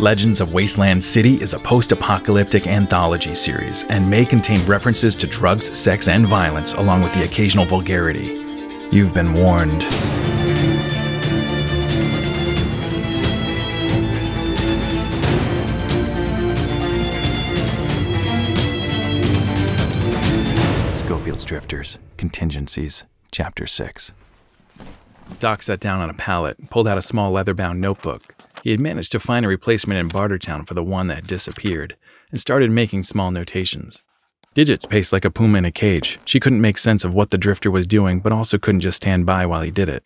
Legends of Wasteland City is a post apocalyptic anthology series and may contain references to drugs, sex, and violence, along with the occasional vulgarity. You've been warned. Schofield's Drifters, Contingencies, Chapter 6. Doc sat down on a pallet pulled out a small leather bound notebook. He had managed to find a replacement in Bartertown for the one that had disappeared and started making small notations. Digits paced like a puma in a cage. She couldn't make sense of what the drifter was doing, but also couldn't just stand by while he did it.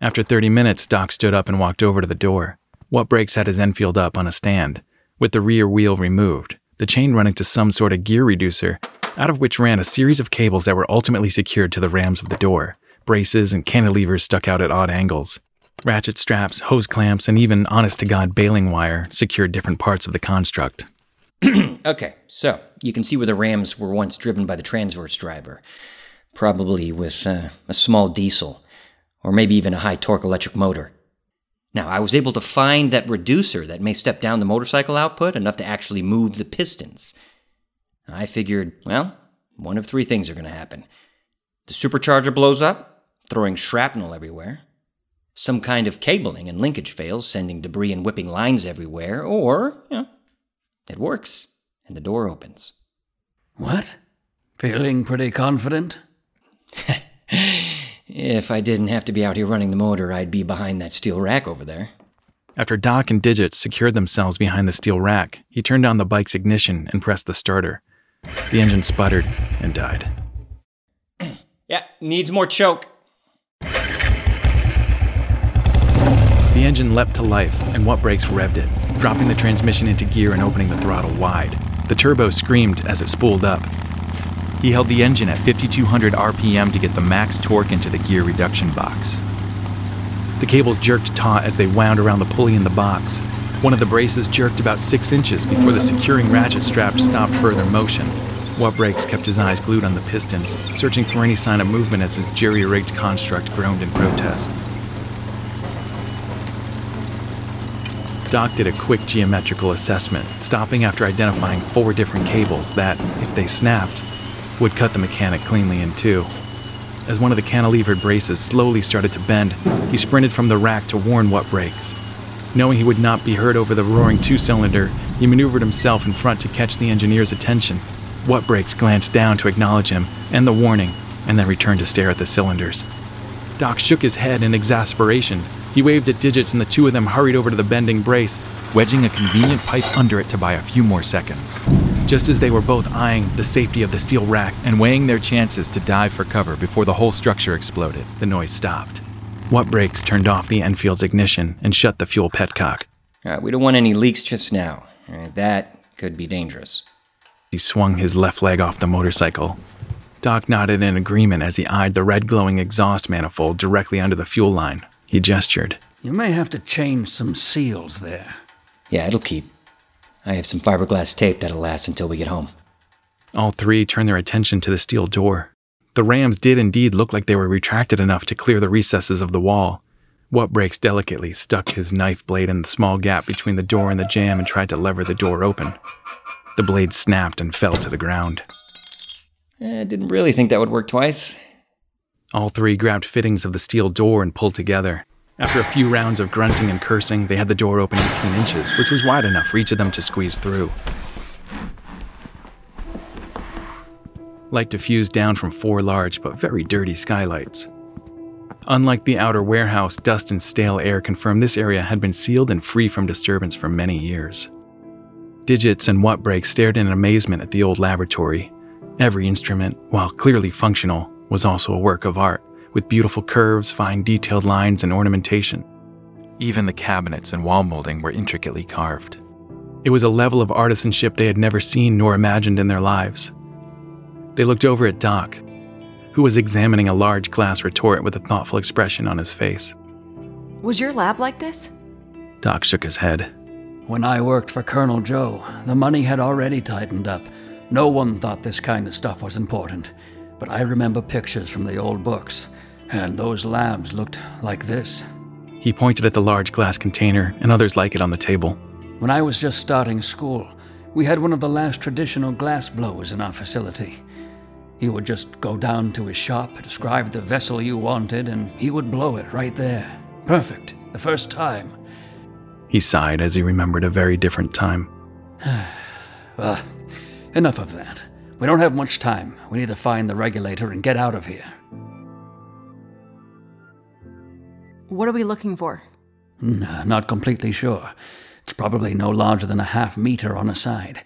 After 30 minutes, Doc stood up and walked over to the door. What Breaks had his Enfield up on a stand, with the rear wheel removed, the chain running to some sort of gear reducer, out of which ran a series of cables that were ultimately secured to the rams of the door. Braces and cantilevers stuck out at odd angles. Ratchet straps, hose clamps, and even honest to God baling wire secured different parts of the construct. Okay, so you can see where the Rams were once driven by the transverse driver, probably with uh, a small diesel, or maybe even a high torque electric motor. Now, I was able to find that reducer that may step down the motorcycle output enough to actually move the pistons. I figured, well, one of three things are going to happen. The supercharger blows up, throwing shrapnel everywhere. Some kind of cabling and linkage fails, sending debris and whipping lines everywhere. Or, you know, it works, and the door opens. What? Feeling pretty confident? If I didn't have to be out here running the motor, I'd be behind that steel rack over there. After Doc and Digit secured themselves behind the steel rack, he turned on the bike's ignition and pressed the starter. The engine sputtered and died. Yeah, needs more choke. The engine leapt to life, and What Brakes revved it, dropping the transmission into gear and opening the throttle wide. The turbo screamed as it spooled up. He held the engine at 5200 RPM to get the max torque into the gear reduction box. The cables jerked taut as they wound around the pulley in the box. One of the braces jerked about six inches before the securing ratchet strap stopped further motion. What Brakes kept his eyes glued on the pistons, searching for any sign of movement as his jerry rigged construct groaned in protest. Doc did a quick geometrical assessment, stopping after identifying four different cables that, if they snapped, would cut the mechanic cleanly in two. As one of the cantilevered braces slowly started to bend, he sprinted from the rack to warn What Brakes. Knowing he would not be heard over the roaring two cylinder, he maneuvered himself in front to catch the engineer's attention. What Brakes glanced down to acknowledge him and the warning, and then returned to stare at the cylinders. Doc shook his head in exasperation. He waved at Digits, and the two of them hurried over to the bending brace, wedging a convenient pipe under it to buy a few more seconds. Just as they were both eyeing the safety of the steel rack and weighing their chances to dive for cover before the whole structure exploded, the noise stopped. What Brakes turned off the Enfield's ignition and shut the fuel petcock. All right, we don't want any leaks just now. Right, that could be dangerous. He swung his left leg off the motorcycle. Doc nodded in agreement as he eyed the red glowing exhaust manifold directly under the fuel line. He gestured. You may have to change some seals there. Yeah, it'll keep. I have some fiberglass tape that'll last until we get home. All three turned their attention to the steel door. The rams did indeed look like they were retracted enough to clear the recesses of the wall. What Breaks delicately stuck his knife blade in the small gap between the door and the jamb and tried to lever the door open. The blade snapped and fell to the ground. Eh, I didn't really think that would work twice. All three grabbed fittings of the steel door and pulled together. After a few rounds of grunting and cursing, they had the door open 18 inches, which was wide enough for each of them to squeeze through. Light diffused down from four large but very dirty skylights. Unlike the outer warehouse, dust and stale air confirmed this area had been sealed and free from disturbance for many years. Digits and What Break stared in amazement at the old laboratory. Every instrument, while clearly functional, was also a work of art, with beautiful curves, fine detailed lines, and ornamentation. Even the cabinets and wall molding were intricately carved. It was a level of artisanship they had never seen nor imagined in their lives. They looked over at Doc, who was examining a large glass retort with a thoughtful expression on his face. Was your lab like this? Doc shook his head. When I worked for Colonel Joe, the money had already tightened up. No one thought this kind of stuff was important. But I remember pictures from the old books, and those labs looked like this. He pointed at the large glass container and others like it on the table. When I was just starting school, we had one of the last traditional glass blowers in our facility. He would just go down to his shop, describe the vessel you wanted, and he would blow it right there. Perfect. The first time. He sighed as he remembered a very different time. Well, enough of that. We don't have much time. We need to find the regulator and get out of here. What are we looking for? Nah, not completely sure. It's probably no larger than a half meter on a side.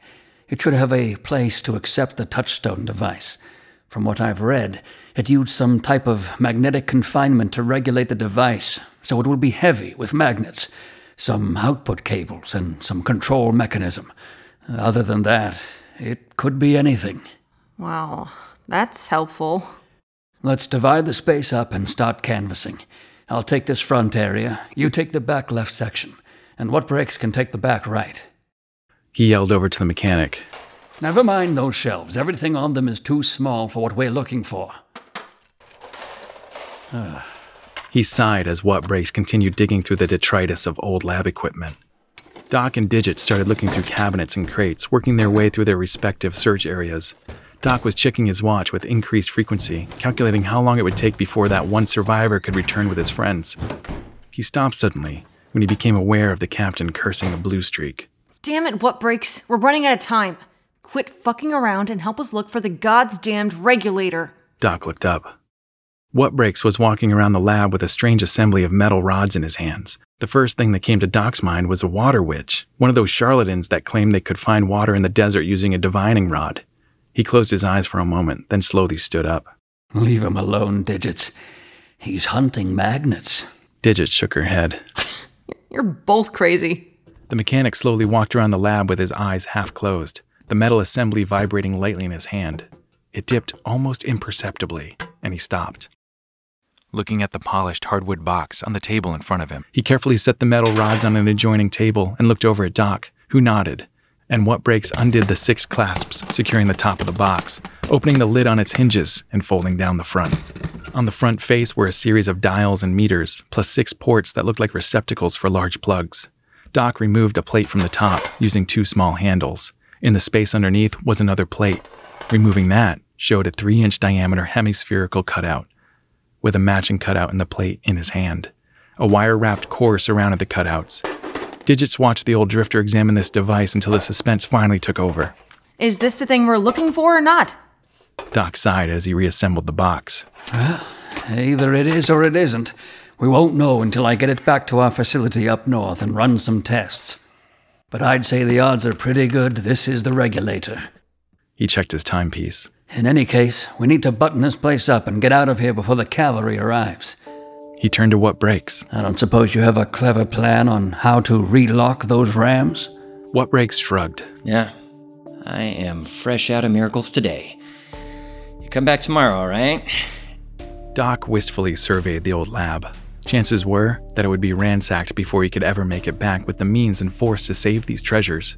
It should have a place to accept the touchstone device. From what I've read, it used some type of magnetic confinement to regulate the device, so it will be heavy with magnets, some output cables, and some control mechanism. Other than that, it could be anything. Well, that's helpful. Let's divide the space up and start canvassing. I'll take this front area, you take the back left section, and what breaks can take the back right. He yelled over to the mechanic. Never mind those shelves. Everything on them is too small for what we're looking for. He sighed as What Breaks continued digging through the detritus of old lab equipment. Doc and Digit started looking through cabinets and crates, working their way through their respective search areas. Doc was checking his watch with increased frequency, calculating how long it would take before that one survivor could return with his friends. He stopped suddenly when he became aware of the captain cursing a blue streak. Damn it, what breaks? We're running out of time. Quit fucking around and help us look for the god's damned regulator. Doc looked up. What Breaks was walking around the lab with a strange assembly of metal rods in his hands. The first thing that came to Doc's mind was a water witch, one of those charlatans that claimed they could find water in the desert using a divining rod. He closed his eyes for a moment, then slowly stood up. Leave him alone, Digits. He's hunting magnets. Digit shook her head. You're both crazy. The mechanic slowly walked around the lab with his eyes half closed, the metal assembly vibrating lightly in his hand. It dipped almost imperceptibly, and he stopped. Looking at the polished hardwood box on the table in front of him, he carefully set the metal rods on an adjoining table and looked over at Doc, who nodded. And what breaks undid the six clasps securing the top of the box, opening the lid on its hinges and folding down the front. On the front face were a series of dials and meters, plus six ports that looked like receptacles for large plugs. Doc removed a plate from the top using two small handles. In the space underneath was another plate. Removing that showed a three inch diameter hemispherical cutout, with a matching cutout in the plate in his hand. A wire wrapped core surrounded the cutouts. Digits watched the old drifter examine this device until the suspense finally took over. Is this the thing we're looking for or not? Doc sighed as he reassembled the box. Either it is or it isn't. We won't know until I get it back to our facility up north and run some tests. But I'd say the odds are pretty good this is the regulator. He checked his timepiece. In any case, we need to button this place up and get out of here before the cavalry arrives. He turned to what breaks. I don't suppose you have a clever plan on how to relock those rams? What breaks shrugged. Yeah, I am fresh out of miracles today. You come back tomorrow, all right? Doc wistfully surveyed the old lab. Chances were that it would be ransacked before he could ever make it back with the means and force to save these treasures.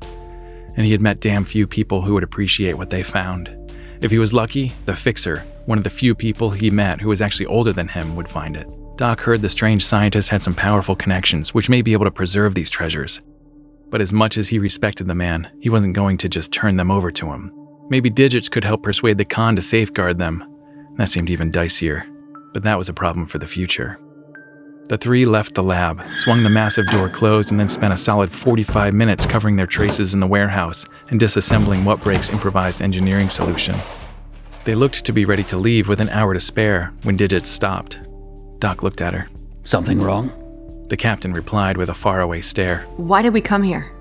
And he had met damn few people who would appreciate what they found. If he was lucky, the fixer, one of the few people he met who was actually older than him, would find it. Doc heard the strange scientist had some powerful connections which may be able to preserve these treasures. But as much as he respected the man, he wasn't going to just turn them over to him. Maybe Digits could help persuade the Khan to safeguard them. That seemed even dicier, but that was a problem for the future. The three left the lab, swung the massive door closed, and then spent a solid 45 minutes covering their traces in the warehouse and disassembling what breaks improvised engineering solution. They looked to be ready to leave with an hour to spare when Digits stopped. Doc looked at her. Something wrong? The captain replied with a faraway stare. Why did we come here?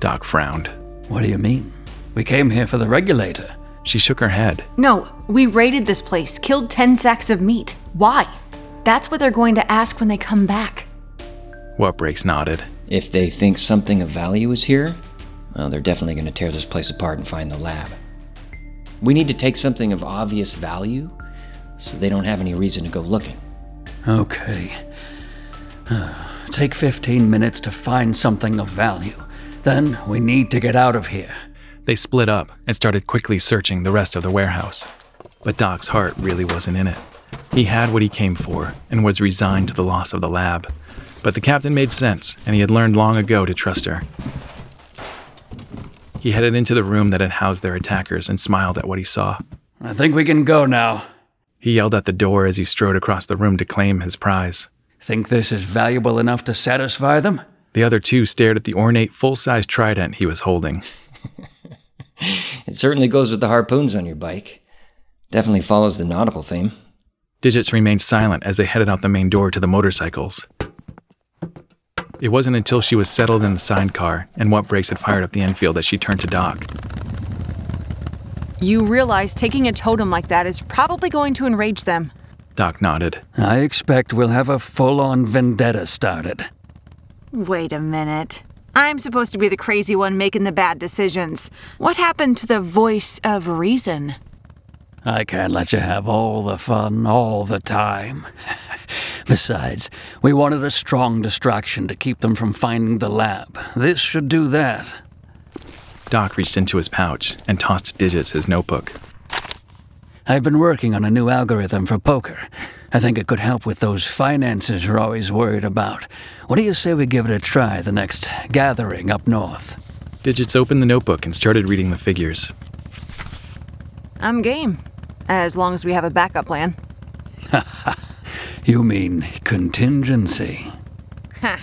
Doc frowned. What do you mean? We came here for the regulator. She shook her head. No, we raided this place, killed 10 sacks of meat. Why? That's what they're going to ask when they come back. What breaks nodded. If they think something of value is here, well, they're definitely going to tear this place apart and find the lab. We need to take something of obvious value so they don't have any reason to go looking. Okay. Take 15 minutes to find something of value. Then we need to get out of here. They split up and started quickly searching the rest of the warehouse. But Doc's heart really wasn't in it. He had what he came for and was resigned to the loss of the lab. But the captain made sense, and he had learned long ago to trust her. He headed into the room that had housed their attackers and smiled at what he saw. I think we can go now. He yelled at the door as he strode across the room to claim his prize. Think this is valuable enough to satisfy them? The other two stared at the ornate, full size trident he was holding. It certainly goes with the harpoons on your bike. Definitely follows the nautical theme. Digits remained silent as they headed out the main door to the motorcycles. It wasn't until she was settled in the sidecar and what brakes had fired up the Enfield that she turned to Doc. You realize taking a totem like that is probably going to enrage them. Doc nodded. I expect we'll have a full on vendetta started. Wait a minute. I'm supposed to be the crazy one making the bad decisions. What happened to the voice of reason? I can't let you have all the fun all the time. Besides, we wanted a strong distraction to keep them from finding the lab. This should do that. Doc reached into his pouch and tossed Digits his notebook. I've been working on a new algorithm for poker. I think it could help with those finances you're always worried about. What do you say we give it a try the next gathering up north? Digits opened the notebook and started reading the figures. I'm game. As long as we have a backup plan. You mean contingency? Ha.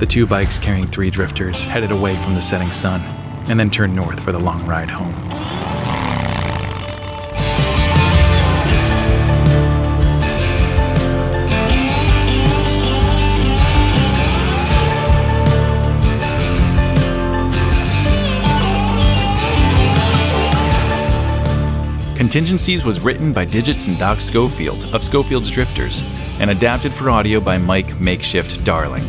The two bikes carrying three drifters headed away from the setting sun and then turned north for the long ride home. Contingencies was written by Digits and Doc Schofield of Schofield's Drifters and adapted for audio by Mike Makeshift Darling.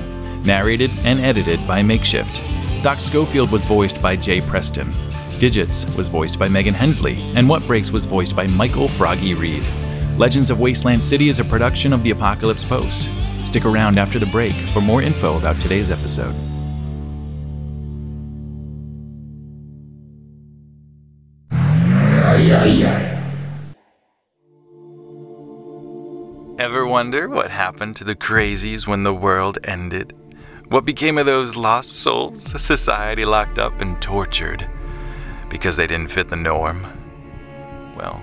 Narrated and edited by Makeshift. Doc Schofield was voiced by Jay Preston. Digits was voiced by Megan Hensley, and What Breaks was voiced by Michael Froggy Reed. Legends of Wasteland City is a production of the Apocalypse Post. Stick around after the break for more info about today's episode. Wonder what happened to the crazies when the world ended? What became of those lost souls society locked up and tortured because they didn't fit the norm? Well,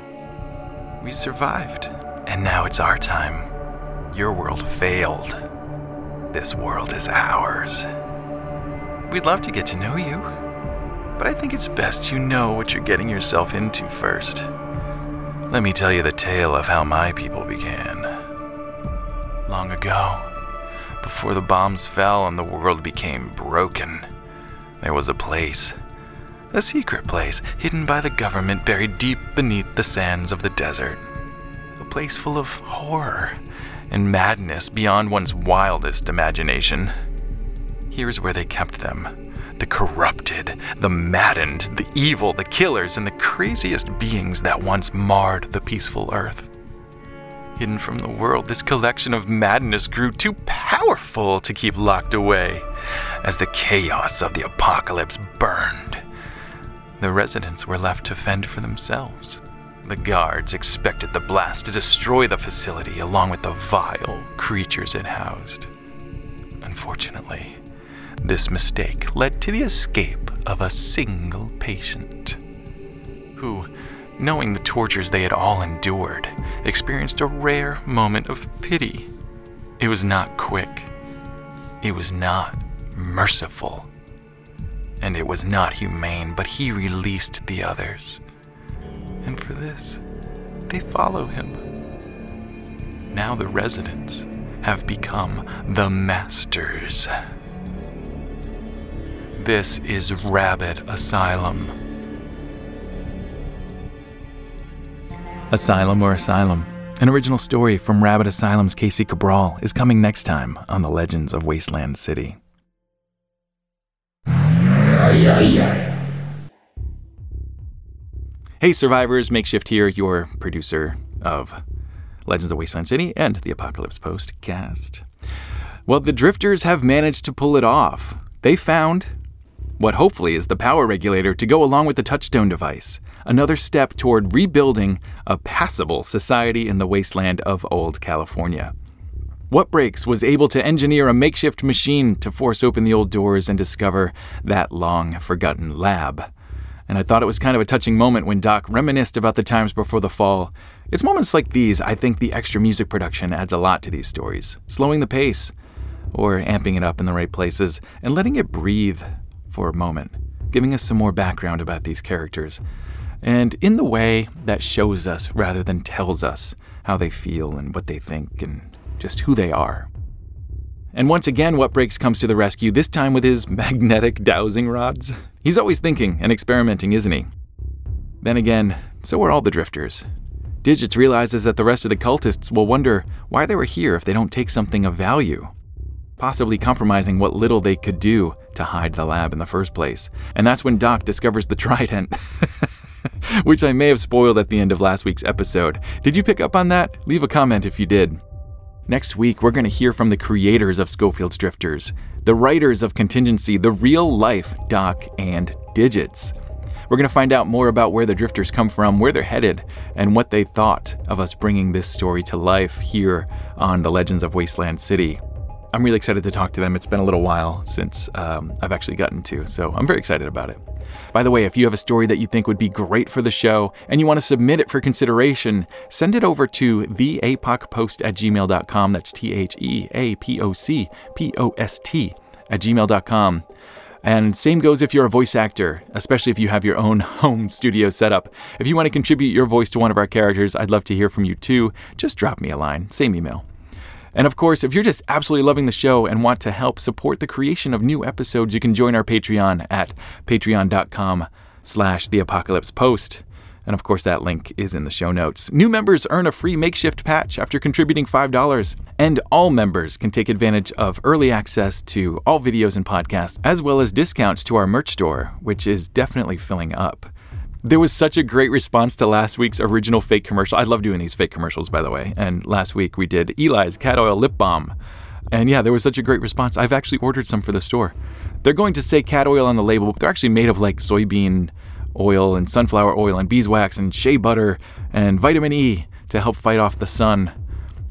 we survived, and now it's our time. Your world failed. This world is ours. We'd love to get to know you, but I think it's best you know what you're getting yourself into first. Let me tell you the tale of how my people began. Long ago, before the bombs fell and the world became broken, there was a place. A secret place hidden by the government buried deep beneath the sands of the desert. A place full of horror and madness beyond one's wildest imagination. Here's where they kept them the corrupted, the maddened, the evil, the killers, and the craziest beings that once marred the peaceful earth. Hidden from the world, this collection of madness grew too powerful to keep locked away as the chaos of the apocalypse burned. The residents were left to fend for themselves. The guards expected the blast to destroy the facility along with the vile creatures it housed. Unfortunately, this mistake led to the escape of a single patient who, knowing the tortures they had all endured, experienced a rare moment of pity. It was not quick, it was not merciful, and it was not humane, but he released the others. And for this, they follow him. Now the residents have become the masters. This is Rabid Asylum. Asylum or Asylum, an original story from Rabid Asylum's Casey Cabral, is coming next time on the Legends of Wasteland City. Hey, survivors, Makeshift here, your producer of Legends of Wasteland City and the Apocalypse Post cast. Well, the Drifters have managed to pull it off. They found what hopefully is the power regulator to go along with the touchstone device, another step toward rebuilding a passable society in the wasteland of old California. What Breaks was able to engineer a makeshift machine to force open the old doors and discover that long forgotten lab. And I thought it was kind of a touching moment when Doc reminisced about the times before the fall. It's moments like these I think the extra music production adds a lot to these stories, slowing the pace, or amping it up in the right places, and letting it breathe for a moment, giving us some more background about these characters. And in the way that shows us rather than tells us how they feel and what they think and just who they are. And once again, What Breaks comes to the rescue, this time with his magnetic dowsing rods. He's always thinking and experimenting, isn't he? Then again, so are all the drifters. Digits realizes that the rest of the cultists will wonder why they were here if they don't take something of value, possibly compromising what little they could do to hide the lab in the first place. And that's when Doc discovers the trident. Which I may have spoiled at the end of last week's episode. Did you pick up on that? Leave a comment if you did. Next week, we're going to hear from the creators of Schofield's Drifters, the writers of Contingency, the real life Doc and Digits. We're going to find out more about where the Drifters come from, where they're headed, and what they thought of us bringing this story to life here on the Legends of Wasteland City. I'm really excited to talk to them. It's been a little while since um, I've actually gotten to, so I'm very excited about it. By the way, if you have a story that you think would be great for the show and you want to submit it for consideration, send it over to theapocpost at gmail.com. That's T H E A P O C P O S T at gmail.com. And same goes if you're a voice actor, especially if you have your own home studio setup. If you want to contribute your voice to one of our characters, I'd love to hear from you too. Just drop me a line, same email. And of course, if you're just absolutely loving the show and want to help support the creation of new episodes, you can join our Patreon at patreon.com slash the apocalypse post. And of course, that link is in the show notes. New members earn a free makeshift patch after contributing $5. And all members can take advantage of early access to all videos and podcasts, as well as discounts to our merch store, which is definitely filling up. There was such a great response to last week's original fake commercial. I love doing these fake commercials, by the way. And last week we did Eli's cat oil lip balm. And yeah, there was such a great response. I've actually ordered some for the store. They're going to say cat oil on the label, but they're actually made of like soybean oil and sunflower oil and beeswax and shea butter and vitamin E to help fight off the sun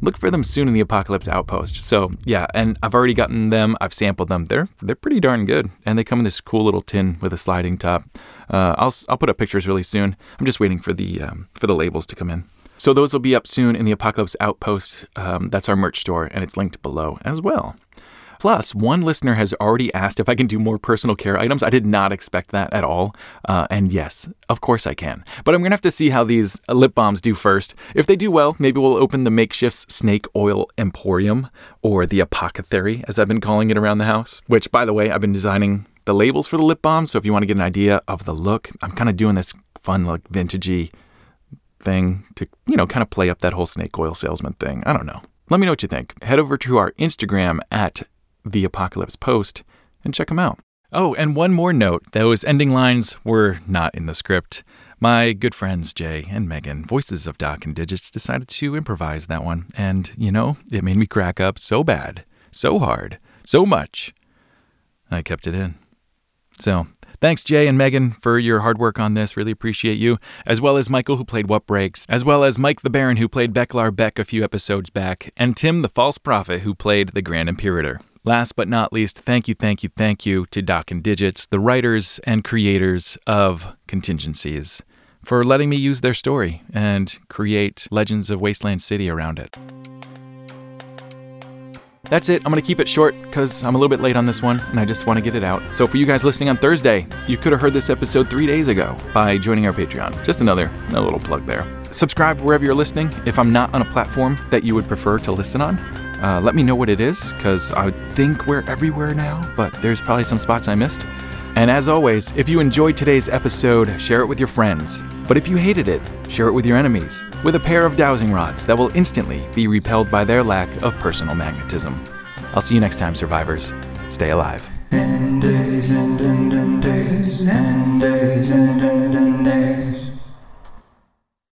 look for them soon in the Apocalypse Outpost. So yeah, and I've already gotten them. I've sampled them. They're they're pretty darn good, and they come in this cool little tin with a sliding top. Uh, I'll I'll put up pictures really soon. I'm just waiting for the um, for the labels to come in. So those will be up soon in the Apocalypse Outpost. Um, that's our merch store, and it's linked below as well. Plus, one listener has already asked if I can do more personal care items. I did not expect that at all. Uh, and yes, of course I can. But I'm going to have to see how these lip balms do first. If they do well, maybe we'll open the makeshift snake oil emporium, or the apothecary, as I've been calling it around the house. Which, by the way, I've been designing the labels for the lip balms. So if you want to get an idea of the look, I'm kind of doing this fun, like vintagey thing to, you know, kind of play up that whole snake oil salesman thing. I don't know. Let me know what you think. Head over to our Instagram at the Apocalypse Post and check them out. Oh, and one more note those ending lines were not in the script. My good friends Jay and Megan, voices of Doc and Digits, decided to improvise that one. And, you know, it made me crack up so bad, so hard, so much. I kept it in. So, thanks, Jay and Megan, for your hard work on this. Really appreciate you. As well as Michael, who played What Breaks, as well as Mike the Baron, who played Beklar Beck a few episodes back, and Tim the False Prophet, who played the Grand Imperator. Last but not least, thank you, thank you, thank you to Doc and Digits, the writers and creators of Contingencies, for letting me use their story and create Legends of Wasteland City around it. That's it. I'm going to keep it short because I'm a little bit late on this one and I just want to get it out. So, for you guys listening on Thursday, you could have heard this episode three days ago by joining our Patreon. Just another, another little plug there. Subscribe wherever you're listening if I'm not on a platform that you would prefer to listen on. Uh, let me know what it is, because I think we're everywhere now, but there's probably some spots I missed. And as always, if you enjoyed today's episode, share it with your friends. But if you hated it, share it with your enemies, with a pair of dowsing rods that will instantly be repelled by their lack of personal magnetism. I'll see you next time, survivors. Stay alive.